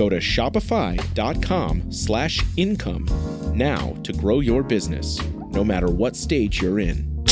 Go to shopify.com slash income now to grow your business, no matter what stage you're in.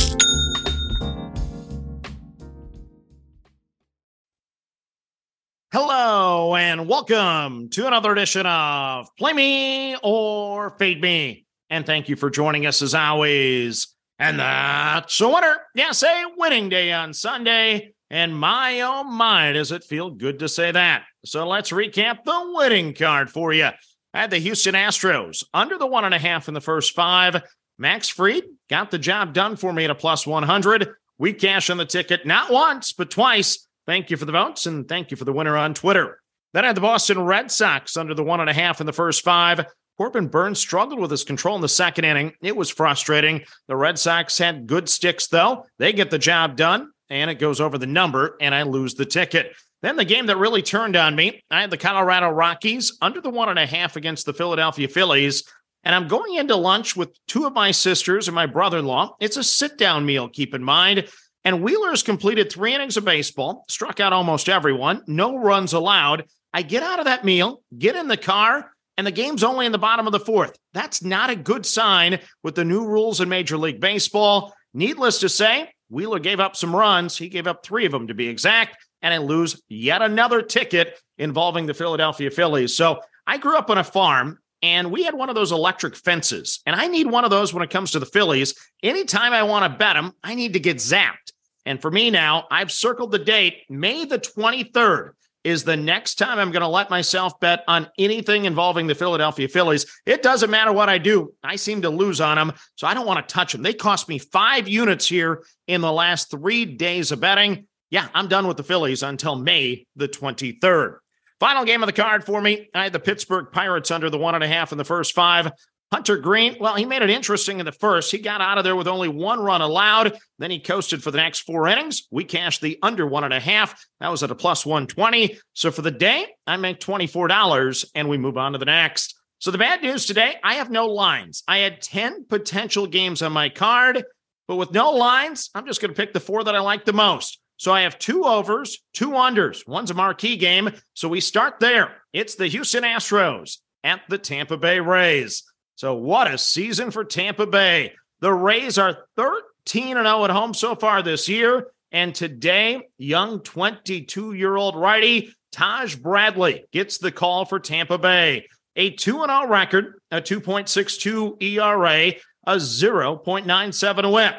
Hello and welcome to another edition of Play Me or Fade Me. And thank you for joining us as always. And that's a winner. Yes, a winning day on Sunday. And my oh my, does it feel good to say that? So let's recap the winning card for you. I had the Houston Astros under the one and a half in the first five. Max Fried got the job done for me at a plus 100. We cash on the ticket not once, but twice. Thank you for the votes and thank you for the winner on Twitter. Then I had the Boston Red Sox under the one and a half in the first five. Corbin Burnes struggled with his control in the second inning. It was frustrating. The Red Sox had good sticks, though. They get the job done, and it goes over the number, and I lose the ticket. Then the game that really turned on me, I had the Colorado Rockies under the one and a half against the Philadelphia Phillies. And I'm going into lunch with two of my sisters and my brother in law. It's a sit down meal, keep in mind. And Wheeler's completed three innings of baseball, struck out almost everyone, no runs allowed. I get out of that meal, get in the car, and the game's only in the bottom of the fourth. That's not a good sign with the new rules in Major League Baseball. Needless to say, Wheeler gave up some runs. He gave up three of them to be exact, and I lose yet another ticket involving the Philadelphia Phillies. So I grew up on a farm and we had one of those electric fences. And I need one of those when it comes to the Phillies. Anytime I want to bet them, I need to get zapped. And for me now, I've circled the date. May the 23rd is the next time I'm going to let myself bet on anything involving the Philadelphia Phillies. It doesn't matter what I do. I seem to lose on them, so I don't want to touch them. They cost me five units here in the last three days of betting. Yeah, I'm done with the Phillies until May the 23rd. Final game of the card for me. I had the Pittsburgh Pirates under the one and a half in the first five. Hunter Greene, well, he made it interesting in the first. He got out of there with only one run allowed. Then he coasted for the next four innings. We cashed the under one and a half. That was at a plus 120. So for the day, I make $24 and we move on to the next. So the bad news today, I have no lines. I had 10 potential games on my card, but with no lines, I'm just going to pick the four that I like the most. So I have two overs, two unders. One's a marquee game. So we start there. It's the Houston Astros at the Tampa Bay Rays. So what a season for Tampa Bay. The Rays are 13 0 at home so far this year. And today, young 22 year old righty Taj Bradley gets the call for Tampa Bay. A 2 0 record, a 2.62 ERA, a 0.97 whip.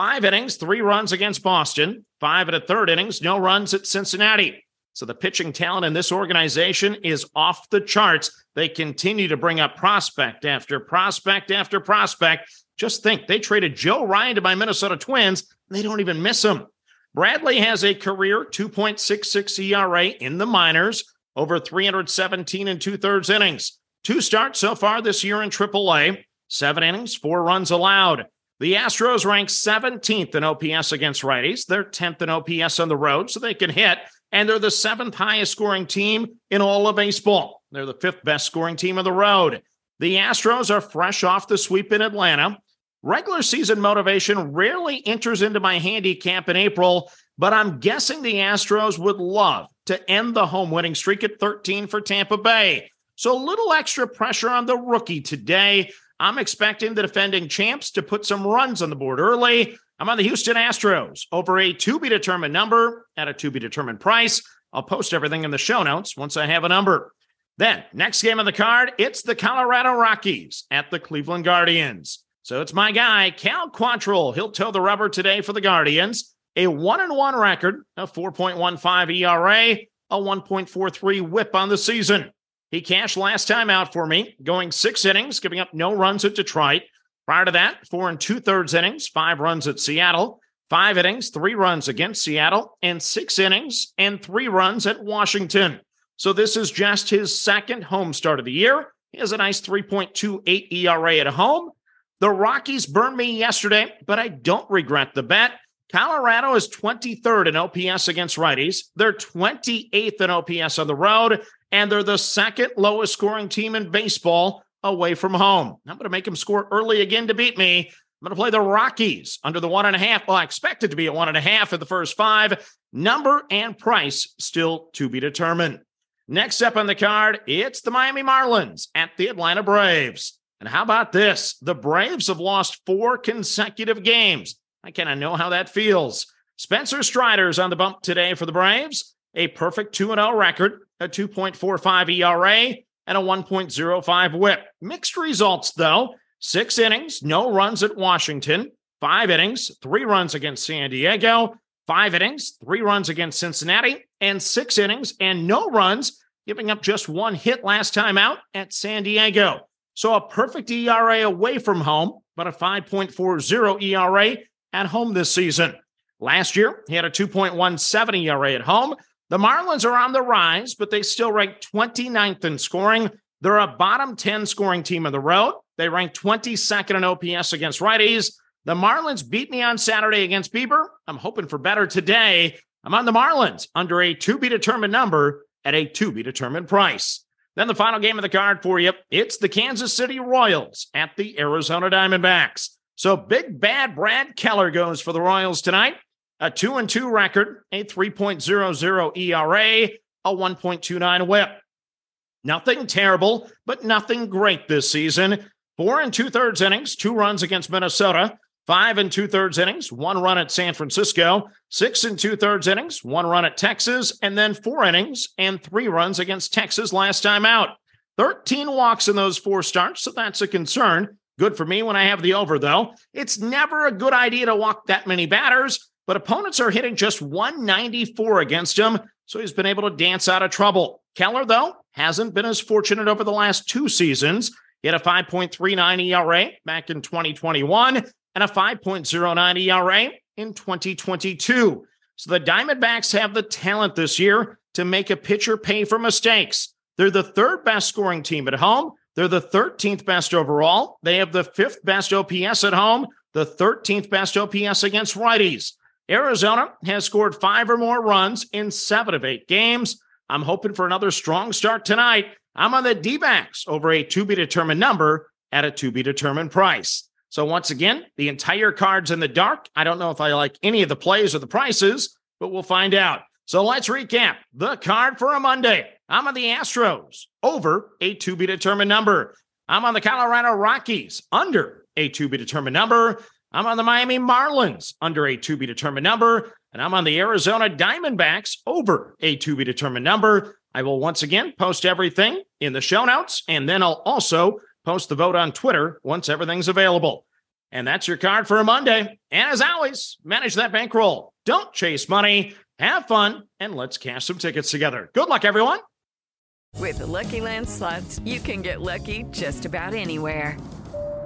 Five innings, three runs against Boston, five and a third innings, no runs at Cincinnati. So the pitching talent in this organization is off the charts. They continue to bring up prospect after prospect after prospect. Just think they traded Joe Ryan to my Minnesota Twins. They don't even miss him. Bradley has a career 2.66 ERA in the minors, over 317 and two thirds innings. Two starts so far this year in AAA, seven innings, four runs allowed. The Astros rank 17th in OPS against righties. They're 10th in OPS on the road, so they can hit. And they're the seventh highest scoring team in all of baseball. They're the fifth best scoring team on the road. The Astros are fresh off the sweep in Atlanta. Regular season motivation rarely enters into my handicap in April, but I'm guessing the Astros would love to end the home winning streak at 13 for Tampa Bay. So a little extra pressure on the rookie today. I'm expecting the defending champs to put some runs on the board early. I'm on the Houston Astros over a to be determined number at a to be determined price. I'll post everything in the show notes once I have a number. Then, next game on the card, it's the Colorado Rockies at the Cleveland Guardians. So it's my guy, Cal Quantrill. He'll toe the rubber today for the Guardians. A one and one record, a 4.15 ERA, a 1.43 whip on the season. He cashed last time out for me, going six innings, giving up no runs at Detroit. Prior to that, four and two thirds innings, five runs at Seattle, five innings, three runs against Seattle, and six innings and three runs at Washington. So this is just his second home start of the year. He has a nice 3.28 ERA at home. The Rockies burned me yesterday, but I don't regret the bet. Colorado is 23rd in OPS against righties. They're 28th in OPS on the road, and they're the second lowest scoring team in baseball away from home. I'm going to make them score early again to beat me. I'm going to play the Rockies under the one and a half. Well, I expect it to be a one and a half in the first five. Number and price still to be determined. Next up on the card, it's the Miami Marlins at the Atlanta Braves. And how about this? The Braves have lost four consecutive games. I kind of know how that feels. Spencer Strider's on the bump today for the Braves. A perfect 2 0 record, a 2.45 ERA, and a 1.05 whip. Mixed results, though. Six innings, no runs at Washington. Five innings, three runs against San Diego. Five innings, three runs against Cincinnati. And six innings and no runs, giving up just one hit last time out at San Diego. So a perfect ERA away from home, but a 5.40 ERA at home this season. Last year, he had a 2.17 ERA at home. The Marlins are on the rise, but they still rank 29th in scoring. They're a bottom 10 scoring team on the road. They rank 22nd in OPS against righties. The Marlins beat me on Saturday against Bieber. I'm hoping for better today. I'm on the Marlins under a to be determined number at a to be determined price. Then the final game of the card for you it's the Kansas City Royals at the Arizona Diamondbacks. So big bad Brad Keller goes for the Royals tonight. A 2 and 2 record, a 3.00 ERA, a 1.29 whip. Nothing terrible, but nothing great this season. Four and two thirds innings, two runs against Minnesota, five and two thirds innings, one run at San Francisco, six and two thirds innings, one run at Texas, and then four innings and three runs against Texas last time out. 13 walks in those four starts, so that's a concern. Good for me when I have the over, though. It's never a good idea to walk that many batters, but opponents are hitting just 194 against him, so he's been able to dance out of trouble. Keller, though, hasn't been as fortunate over the last two seasons. He had a 5.39 ERA back in 2021 and a 5.09 ERA in 2022. So the Diamondbacks have the talent this year to make a pitcher pay for mistakes. They're the third best scoring team at home. They're the 13th best overall. They have the fifth best OPS at home, the 13th best OPS against righties. Arizona has scored five or more runs in seven of eight games. I'm hoping for another strong start tonight. I'm on the D backs over a to be determined number at a to be determined price. So, once again, the entire card's in the dark. I don't know if I like any of the plays or the prices, but we'll find out. So, let's recap the card for a Monday. I'm on the Astros over a to be determined number. I'm on the Colorado Rockies under a to be determined number. I'm on the Miami Marlins under a to be determined number. And I'm on the Arizona Diamondbacks over a to be determined number. I will once again post everything in the show notes, and then I'll also post the vote on Twitter once everything's available. And that's your card for a Monday. And as always, manage that bankroll. Don't chase money. Have fun, and let's cash some tickets together. Good luck, everyone. With the Lucky Land slots, you can get lucky just about anywhere.